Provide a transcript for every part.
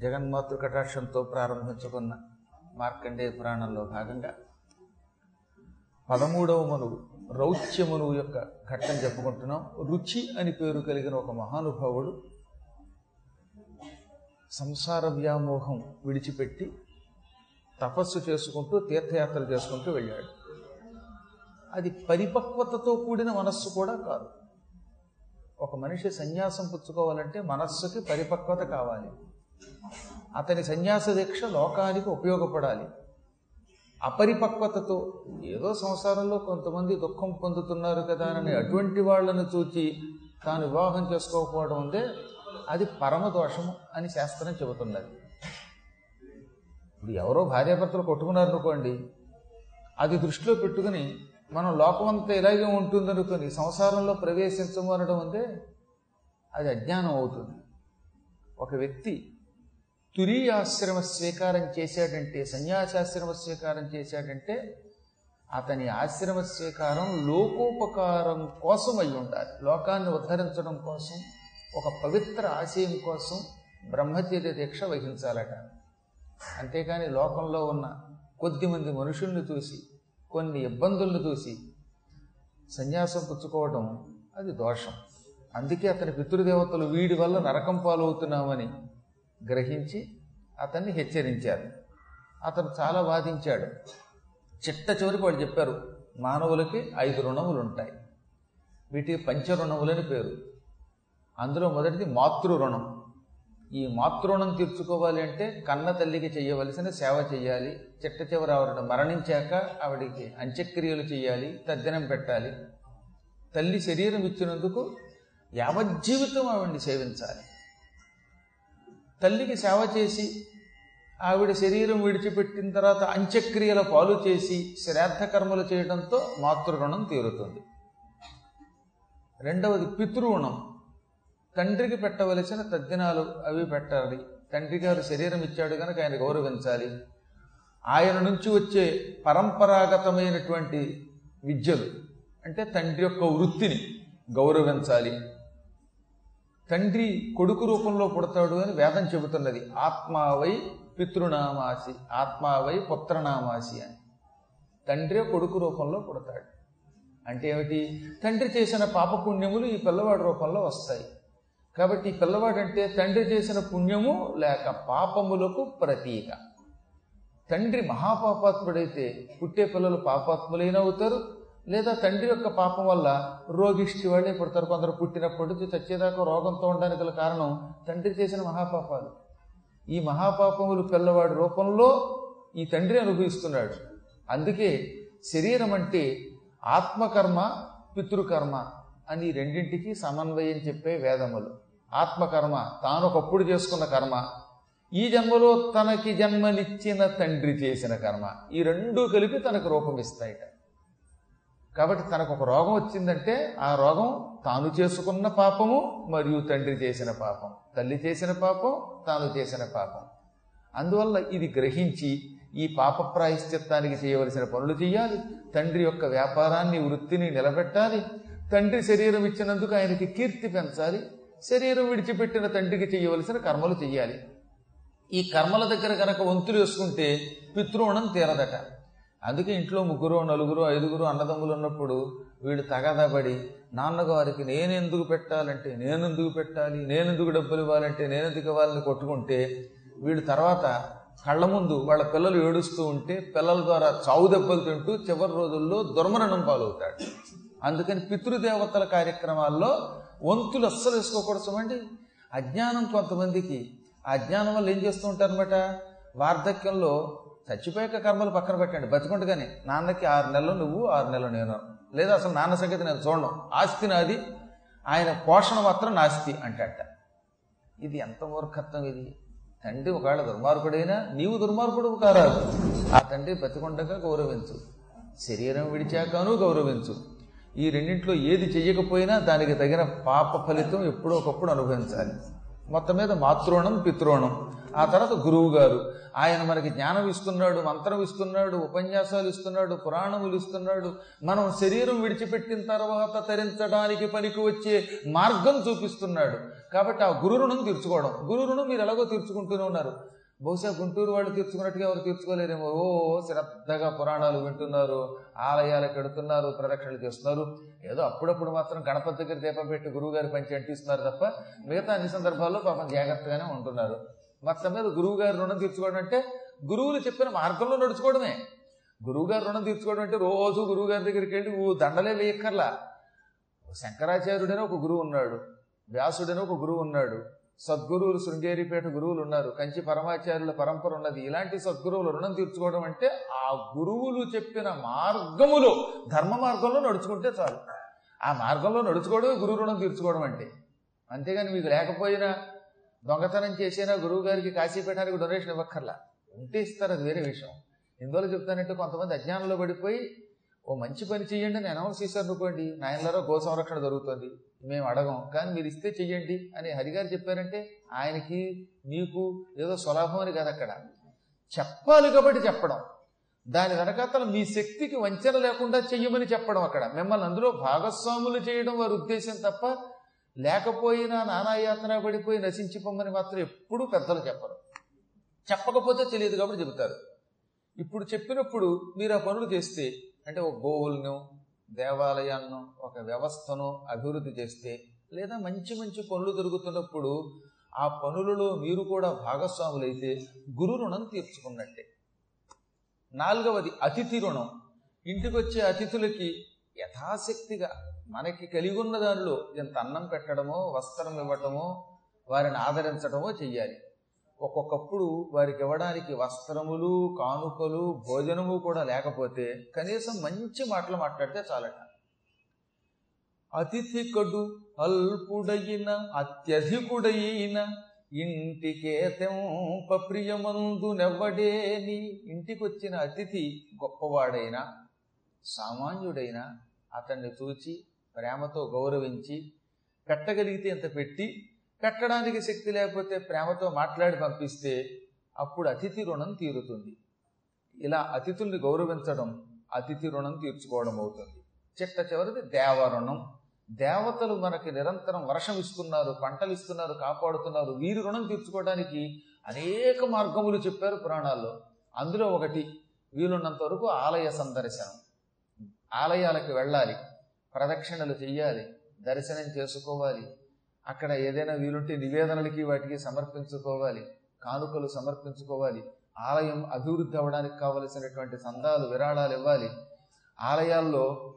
జగన్మాతృ కటాక్షంతో ప్రారంభించుకున్న మార్కండేయ పురాణంలో భాగంగా పదమూడవ మనువు రౌచ్యమనువు యొక్క ఘట్టం చెప్పుకుంటున్నాం రుచి అని పేరు కలిగిన ఒక మహానుభావుడు సంసార వ్యామోహం విడిచిపెట్టి తపస్సు చేసుకుంటూ తీర్థయాత్రలు చేసుకుంటూ వెళ్ళాడు. అది పరిపక్వతతో కూడిన మనస్సు కూడా కాదు. ఒక మనిషి సన్యాసం పుచ్చుకోవాలంటే మనస్సుకి పరిపక్వత కావాలి. అతని సన్యాస దీక్ష లోకానికి ఉపయోగపడాలి. అపరిపక్వతతో ఏదో సంసారంలో కొంతమంది దుఃఖం పొందుతున్నారు కదా అని అటువంటి వాళ్ళను చూచి తాను వివాహం చేసుకోకపోవడం ఉందే అది పరమ దోషము అని శాస్త్రం చెబుతున్నది. ఇప్పుడు ఎవరో భార్యాభర్తలు కొట్టుకున్నారనుకోండి అది దృష్టిలో పెట్టుకుని మనం లోకమంతా ఇలాగే ఉంటుందనుకొని సంసారంలో ప్రవేశించము అనడం ఉందే అది అజ్ఞానం అవుతుంది. ఒక వ్యక్తి తురీయాశ్రమ స్వీకారం చేశాడంటే సన్యాసాశ్రమ స్వీకారం చేశాడంటే అతని ఆశ్రమ స్వీకారం లోకోపకారం కోసం అయి ఉండాలి. లోకాన్ని ఉద్ధరించడం కోసం ఒక పవిత్ర ఆశయం కోసం బ్రహ్మచర్య దీక్ష వహించాలట. అంతేకాని లోకంలో ఉన్న కొద్దిమంది మనుషుల్ని చూసి కొన్ని ఇబ్బందులను చూసి సన్యాసం పుచ్చుకోవడం అది దోషం. అందుకే అతని పితృదేవతలు వీడి వల్ల నరకం పాలవుతున్నామని గ్రహించి అతన్ని హెచ్చరించారు. అతను చాలా బాధించాడు చిట్ట చివరికి వాళ్ళు చెప్పారు మానవులకి ఐదు రుణములు ఉంటాయి వీటికి పంచరుణములని పేరు. అందులో మొదటిది మాతృ రుణం ఈ మాతృణం తీర్చుకోవాలి అంటే కన్న తల్లికి చేయవలసిన సేవ చేయాలి చిట్ట చివరి ఆవిడ మరణించాక ఆవిడికి అంత్యక్రియలు చేయాలి తద్దినం పెట్టాలి. తల్లి శరీరం ఇచ్చినందుకు యావజ్జీవితం ఆవిడ్ని సేవించాలి. తల్లికి సేవ చేసి ఆవిడ శరీరం విడిచిపెట్టిన తర్వాత అంత్యక్రియల పాలు చేసి శ్రాద్ధ కర్మలు చేయడంతో మాతృరుణం తీరుతుంది. రెండవది పితృరుణం తండ్రికి పెట్టవలసిన తద్దినాలు అవి పెట్టాలి. తండ్రి గారు శరీరం ఇచ్చాడు కనుక ఆయన గౌరవించాలి. ఆయన నుంచి వచ్చే పరంపరాగతమైనటువంటి విద్యలు అంటే తండ్రి యొక్క వృత్తిని గౌరవించాలి. తండ్రి కొడుకు రూపంలో పుడతాడు అని వేదం చెబుతున్నది. ఆత్మావై పితృనామాసి ఆత్మావై పుత్రనామాసి అని. తండ్రి కొడుకు రూపంలో పుడతాడు. అంటే ఏమిటి? తండ్రి చేసిన పాపపుణ్యములు ఈ పిల్లవాడి రూపంలో వస్తాయి. కాబట్టి ఈ పిల్లవాడంటే తండ్రి చేసిన పుణ్యము లేక పాపములకు ప్రతీక. తండ్రి మహాపాపాత్ముడైతే పుట్టే పిల్లలు పాపాత్ములైన అవుతారు లేదా తండ్రి యొక్క పాపం వల్ల రోగిష్టి వాళ్ళే పుడతారు. కొందరు పుట్టినప్పటి నుంచి చచ్చేదాకా రోగంతో ఉండడానికి గల కారణం తండ్రి చేసిన మహాపాపాలు. ఈ మహాపాపములు పిల్లవాడి రూపంలో ఈ తండ్రి అనుభవిస్తున్నాడు. అందుకే శరీరం అంటే ఆత్మకర్మ పితృకర్మ అని రెండింటికి సమన్వయం చెప్పే వేదములు. ఆత్మకర్మ తాను ఒకప్పుడు చేసుకున్న కర్మ ఈ జన్మలో తనకి జన్మనిచ్చిన తండ్రి చేసిన కర్మ ఈ రెండూ కలిపి తనకు రూపం ఇస్తాయిట. కాబట్టి తనకు ఒక రోగం వచ్చిందంటే ఆ రోగం తాను చేసుకున్న పాపము మరియు తండ్రి చేసిన పాపం. తల్లి చేసిన పాపం తాను చేసిన పాపం. అందువల్ల ఇది గ్రహించి ఈ పాప ప్రాయశ్చిత్తానికి చేయవలసిన పనులు చేయాలి. తండ్రి యొక్క వ్యాపారాన్ని వృత్తిని నిలబెట్టాలి. తండ్రి శరీరం ఇచ్చినందుకు ఆయనకి కీర్తి పెంచాలి. శరీరం విడిచిపెట్టిన తండ్రికి చేయవలసిన కర్మలు చేయాలి. ఈ కర్మల దగ్గర కనుక వంతులు వేసుకుంటే పితృణం తీరదట. అందుకే ఇంట్లో ముగ్గురు నలుగురు ఐదుగురు అన్నదమ్ములు ఉన్నప్పుడు వీళ్ళు తగాదాపడి నాన్నగారికి నేను ఎందుకు పెట్టాలంటే నేనెందుకు పెట్టాలి నేనెందుకు డబ్బులు ఇవ్వాలంటే నేను ఎందుకు ఇవ్వాలని కొట్టుకుంటే వీడు తర్వాత కళ్ళ ముందు వాళ్ళ పిల్లలు ఏడుస్తూ ఉంటే పిల్లల ద్వారా చావు దెబ్బలు తింటూ చివరి రోజుల్లో దుర్మరణం పాలవుతాడు. అందుకని పితృదేవతల కార్యక్రమాల్లో వంతులు అస్సలు వేసుకోకూడదండి అజ్ఞానం కొంతమందికి ఆ అజ్ఞానం వల్ల ఏం చేస్తూ ఉంటారనమాట వార్ధక్యంలో చచ్చిపోయాక కర్మలు పక్కన పెట్టండి. బతికుండగానే నాన్నకి ఆరు నెలలు నువ్వు ఆరు నెలలు నేను. లేదా అసలు నాన్న సంగతి నేను చూడను. ఆస్తి నాది. ఆయన పోషణ మాత్రం నాస్తి అంటట. ఇది ఎంత మూర్ఖత్వం ఇది? తండ్రి ఒకవేళ దుర్మార్గుడైనా నీవు దుర్మార్గుడు కారాదు. ఆ తండ్రి బతికుండగా గౌరవించు. శరీరం విడిచాకను గౌరవించు. ఈ రెండింటిలో ఏది చెయ్యకపోయినా దానికి తగిన పాప ఫలితం ఎప్పుడో ఒకప్పుడు అనుభవించాలి. మొత్తం మీద మాతృణం పితృణం. ఆ తర్వాత గురువు గారు ఆయన మనకి జ్ఞానం ఇస్తున్నాడు మంత్రం ఇస్తున్నాడు ఉపన్యాసాలు ఇస్తున్నాడు పురాణములు ఇస్తున్నాడు. మనం శరీరం విడిచిపెట్టిన తర్వాత తరించడానికి పనికి వచ్చే మార్గం చూపిస్తున్నాడు. కాబట్టి ఆ గురు రుణం తీర్చుకోవడం. గురు రుణం మీరు ఎలాగో తీర్చుకుంటూనే ఉన్నారు. బహుశా గుంటూరు వాళ్ళు తీర్చుకున్నట్టుగా ఎవరు తీర్చుకోలేరేమో. ఓ శ్రద్ధగా పురాణాలు వింటున్నారు ఆలయాలకు వెడుతున్నారు ప్రదక్షిణలు చేస్తున్నారు. ఏదో అప్పుడప్పుడు మాత్రం గణపతి దగ్గర దీపం పెట్టి గురువు గారి పంచి అంటిస్తున్నారు తప్ప మిగతా అన్ని సందర్భాల్లో పాపం జాగ్రత్తగానే ఉంటున్నారు. మొత్తం మీద గురువు గారి రుణం తీర్చుకోవడం అంటే గురువులు చెప్పిన మార్గంలో నడుచుకోవడమే. గురువు గారు రుణం తీర్చుకోవడం అంటే రోజు గురువు గారి దగ్గరికి వెళ్ళి ఓ దండలే వేయక్కర్లా. శంకరాచార్యుడని ఒక గురువు ఉన్నాడు. వ్యాసుడని ఒక గురువు ఉన్నాడు. సద్గురువులు శృంగేరిపేట గురువులు ఉన్నారు. కంచి పరమాచార్యుల పరంపర ఉన్నది. ఇలాంటి సద్గురువులు రుణం తీర్చుకోవడం అంటే ఆ గురువులు చెప్పిన మార్గములో. ధర్మ మార్గంలో నడుచుకుంటే చాలు. ఆ మార్గంలో నడుచుకోవడమే గురువు రుణం తీర్చుకోవడం అంటే. అంతేగాని మీకు లేకపోయినా దొంగతనం చేసినా గురువు గారికి కాశీపీఠానికి డొనేషన్ ఇవ్వక్కర్లా. ఉంటే ఇస్తారు అది వేరే విషయం. ఎందువల్ల చెప్తానంటే కొంతమంది అజ్ఞానంలో పడిపోయి ఓ మంచి పని చేయండి అని అనౌన్స్ చేశారు అనుకోండి నాయనలో గో సంరక్షణ జరుగుతుంది మేము అడగం కానీ మీరు ఇస్తే చెయ్యండి అని హరిగారు చెప్పారంటే ఆయనకి మీకు ఏదో సులభం అని కాదు అక్కడ. చెప్పాలి కాబట్టి చెప్పడం. దాని వెనకాతల మీ శక్తికి వంచన లేకుండా చెయ్యమని చెప్పడం అక్కడ. మిమ్మల్ని అందులో భాగస్వాములు చేయడం వారి ఉద్దేశం తప్ప లేకపోయినా నానాయాతన పడిపోయి నశించిపోమని మాత్రం ఎప్పుడూ పెద్దలు చెప్పరు. చెప్పకపోతే తెలియదు కాబట్టి చెబుతారు. ఇప్పుడు చెప్పినప్పుడు మీరు ఆ పనులు చేస్తే అంటే ఒక గోవులను దేవాలయాలను ఒక వ్యవస్థను అభివృద్ధి చేస్తే లేదా మంచి మంచి పనులు జరుగుతున్నప్పుడు ఆ పనులలో మీరు కూడా భాగస్వాములైతే గురు రుణం తీర్చుకున్నట్టే. నాలుగవది అతిథి రుణం. ఇంటికి వచ్చే అతిథులకి యథాశక్తిగా మనకి కలిగి ఉన్న దానిలో ఎంత అన్నం పెట్టడమో వస్త్రం ఇవ్వటమో వారిని ఆదరించడమో చెయ్యాలి. ఒక్కొక్కప్పుడు వారికి ఇవ్వడానికి వస్త్రములు కానుకలు భోజనము కూడా లేకపోతే కనీసం మంచి మాటలు మాట్లాడితే చాలట. అతిథి కడు అల్పుడైన అత్యధికుడైన ఇంటికే తెంప ప్రియమందు నెవ్వడేని. అతిథి గొప్పవాడైనా సామాన్యుడైనా అతన్ని చూచి ప్రేమతో గౌరవించి పెట్టగలిగితే ఇంత పెట్టి పెట్టడానికి శక్తి లేకపోతే ప్రేమతో మాట్లాడి పంపిస్తే అప్పుడు అతిథి రుణం తీరుతుంది. ఇలా అతిథుల్ని గౌరవించడం అతిథి రుణం తీర్చుకోవడం అవుతుంది. చిట్ట చివరిది దేవరుణం దేవతలు మనకి నిరంతరం వర్షం ఇస్తున్నారు పంటలు ఇస్తున్నారు కాపాడుతున్నారు. వీరి రుణం తీర్చుకోవడానికి అనేక మార్గములు చెప్పారు పురాణాల్లో. అందులో ఒకటి వీలున్నంత వరకు ఆలయ సందర్శనం. ఆలయాలకు వెళ్ళాలి. ప్రదక్షిణలు చెయ్యాలి దర్శనం చేసుకోవాలి అక్కడ ఏదైనా వీలుంటే నివేదనలకి వాటికి సమర్పించుకోవాలి కానుకలు సమర్పించుకోవాలి ఆలయం అభివృద్ధి అవ్వడానికి కావలసినటువంటి సందాలు విరాళాలు ఇవ్వాలి. ఆలయాల్లో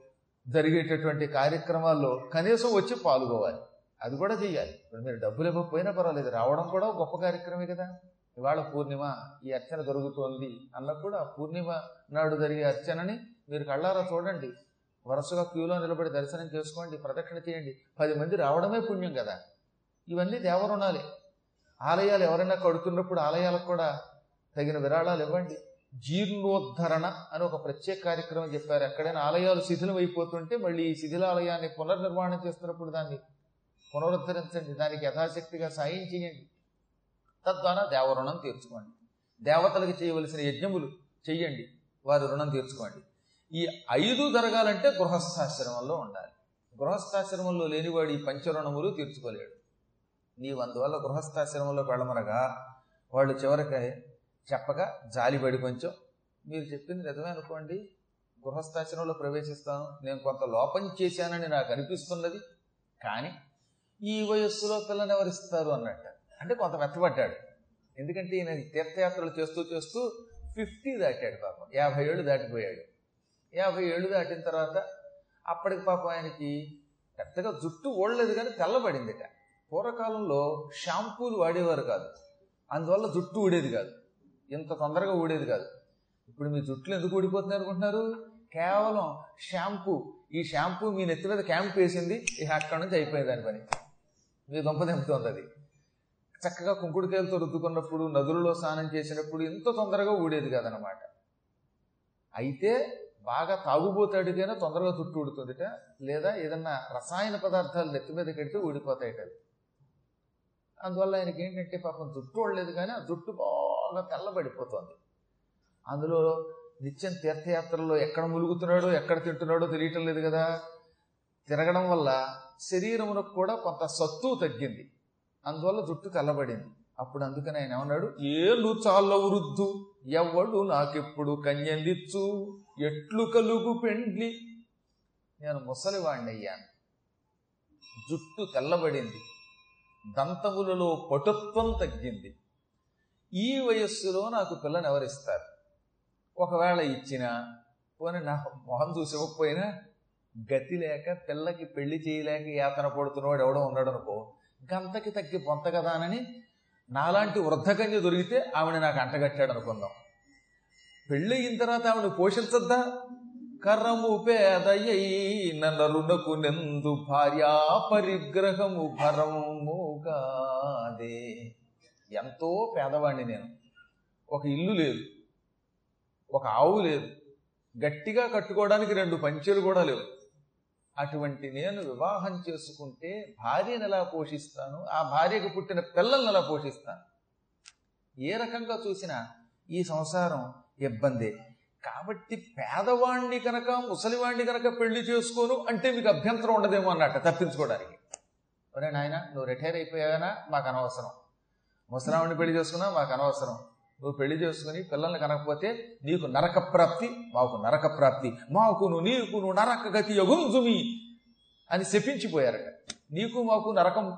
జరిగేటటువంటి కార్యక్రమాల్లో కనీసం వచ్చి పాల్గొవాలి. అది కూడా చెయ్యాలి. ఇప్పుడు మీరు డబ్బులు ఇవ్వకపోయినా పర్వాలేదు రావడం కూడా గొప్ప కార్యక్రమే కదా. ఇవాళ పూర్ణిమ ఈ అర్చన జరుగుతోంది అన్నప్పుడు ఆ పూర్ణిమ నాడు జరిగే అర్చనని మీరు కళ్ళారా చూడండి. వరుసగా క్యూలో నిలబడి దర్శనం చేసుకోండి ప్రదక్షిణ చేయండి. పది మంది రావడమే పుణ్యం కదా. ఇవన్నీ దేవరుణాలే. ఆలయాలు ఎవరైనా కడుతున్నప్పుడు ఆలయాలకు కూడా తగిన విరాళాలు ఇవ్వండి. జీర్ణోద్ధరణ అని ఒక ప్రత్యేక కార్యక్రమం చెప్పారు. ఎక్కడైనా ఆలయాలు శిథిలం అయిపోతుంటే మళ్ళీ ఈ శిథిలాలయాన్ని పునర్నిర్మాణం చేస్తున్నప్పుడు దాన్ని పునరుద్ధరించండి. దానికి యథాశక్తిగా సాయం చేయండి. తద్వారా దేవరుణం తీర్చుకోండి. దేవతలకు చేయవలసిన యజ్ఞములు చెయ్యండి వారి రుణం తీర్చుకోండి. ఈ ఐదు జరగాలంటే గృహస్థాశ్రమంలో ఉండాలి. గృహస్థాశ్రమంలో లేనివాడు ఈ పంచరుణములు తీర్చుకోలేడు. నీవు అందువల్ల గృహస్థాశ్రమంలోకి వెళ్ళమనగా వాళ్ళు చివరికి చెప్పగా జాలిపడి కొంచెం మీరు చెప్పింది నిజమే అనుకోండి. గృహస్థాశ్రమంలో ప్రవేశిస్తాను. నేను కొంత లోపం చేశానని నాకు అనిపిస్తున్నది. కానీ ఈ వయస్సులో పిల్లని ఎవరిస్తారు అన్నట్టు. అంటే కొంత మెత్తబడ్డాడు ఎందుకంటే ఈయన తీర్థయాత్రలు చేస్తూ చేస్తూ ఫిఫ్టీ దాటాడు పాపం. యాభై ఏళ్ళు దాటిపోయాడు. యాభై ఏళ్ళు దాటిన తర్వాత అప్పటికి పాపం ఆయనకి పెద్దగా జుట్టు ఓడలేదు కానీ తెల్లబడిందిట. పూర్వకాలంలో షాంపూలు వాడేవారు కాదు. అందువల్ల జుట్టు ఊడేది కాదు. ఇంత తొందరగా ఊడేది కాదు. ఇప్పుడు మీ జుట్లు ఎందుకు ఊడిపోతున్నాయి అనుకుంటున్నారు? కేవలం షాంపూ. ఈ షాంపూ మీ నెత్తి మీద క్యాంప్ వేసింది అక్కడ నుంచి అయిపోయింది దాని పని. మీ దొంప తెంపుతోంది అది. చక్కగా కుంకుడుకాయలతో రుద్దుకున్నప్పుడు నదులలో స్నానం చేసినప్పుడు ఇంత తొందరగా ఊడేది కాదనమాట అయితే బాగా తాగుబోతాడికైనా తొందరగా చుట్టూ ఊడుతుందిట. లేదా ఏదన్నా రసాయన పదార్థాలు నెత్తి మీద కడితే ఊడిపోతాయిట అది. అందువల్ల ఆయనకి ఏంటంటే పాపం జుట్టు ఉండలేదు కానీ ఆ జుట్టు బాగా తెల్లబడిపోతుంది. అందులో నిత్యం తీర్థయాత్రలో ఎక్కడ ములుగుతున్నాడో ఎక్కడ తింటున్నాడో తెలియటం లేదు కదా. తిరగడం వల్ల శరీరమునకు కూడా కొంత సత్తు తగ్గింది. అందువల్ల జుట్టు తెల్లబడింది. అప్పుడు అందుకని ఆయన ఏమన్నాడు? ఏళ్ళు చాల వృద్ధు ఎవ్వడు నాకెప్పుడు కన్యందిచ్చు? ఎట్లు కలుగు పెండ్లి. నేను ముసలివాణ్ణయ్యాను. జుట్టు తెల్లబడింది. దంతములలో పటుత్వం తగ్గింది. ఈ వయస్సులో నాకు పిల్లని ఎవరిస్తారు? ఒకవేళ ఇచ్చినా పోనీ నా మొహం చూసి ఇవ్వకపోయినా గతి లేక పిల్లకి పెళ్ళి చేయలేక యాతన పడుతున్నవాడు ఎవడో ఉన్నాడు అనుకో గంతకి తగ్గి పొంత కదానని నాలాంటి వృద్ధకన్య దొరికితే ఆవిడ నాకు అంటగట్టాడు అనుకుందాం పెళ్ళయిన తర్వాత ఆవిడ పోషించద్దా? కర్రము పేదయ్యి నరునకు నెందు భార్యా పరిగ్రహము భరముగాదే ఎంతో పేదవాణ్ణి నేను. ఒక ఇల్లు లేదు. ఒక ఆవు లేదు. గట్టిగా కట్టుకోవడానికి రెండు పంచెలు కూడా లేవు. అటువంటి నేను వివాహం చేసుకుంటే భార్యను ఎలా పోషిస్తాను? ఆ భార్యకు పుట్టిన పిల్లల్ని ఎలా పోషిస్తాను? ఏ రకంగా చూసినా ఈ సంసారం ఇబ్బంది. కాబట్టి పేదవాణ్ణి కనుక ముసలివాణ్ణి కనుక పెళ్ళి చేసుకోను అంటే మీకు అభ్యంతరం ఉండదేమో అన్నట్టు తప్పించుకోవడానికి. ఒరే నాయన నువ్వు రిటైర్ అయిపోయావైనా? మాకు అనవసరం. ముసలావిని పెళ్ళి చేసుకున్నా మాకు అనవసరం. నువ్వు పెళ్ళి చేసుకుని పిల్లల్ని కనకపోతే నీకు నరక ప్రాప్తి మాకు నరక ప్రాప్తి. మాకును నీకును నరక గతి యగుంజుమి అని శపించిపోయారట. నీకు మాకు నరకం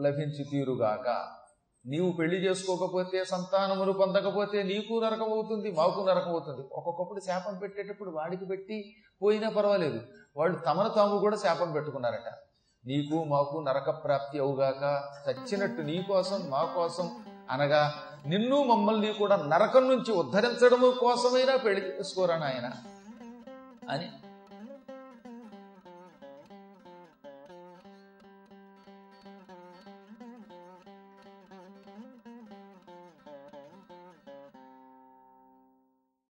లభించి తీరుగాక. నీవు పెళ్ళి చేసుకోకపోతే సంతానమును పొందకపోతే నీకు నరకం అవుతుంది మాకు నరకం అవుతుంది. ఒక్కొక్కప్పుడు శాపం పెట్టేటప్పుడు వాడికి పెట్టి పోయినా పర్వాలేదు. వాళ్ళు తమను తాము కూడా శాపం పెట్టుకున్నారట. నీకు మాకు నరక ప్రాప్తి అవుగాక చచ్చినట్టు నీ కోసం మా కోసం అనగా నిన్ను మమ్మల్ని కూడా నరకం నుంచి ఉద్ధరించడము కోసమైనా పెళ్ళి చేసుకోరా నాయన? అని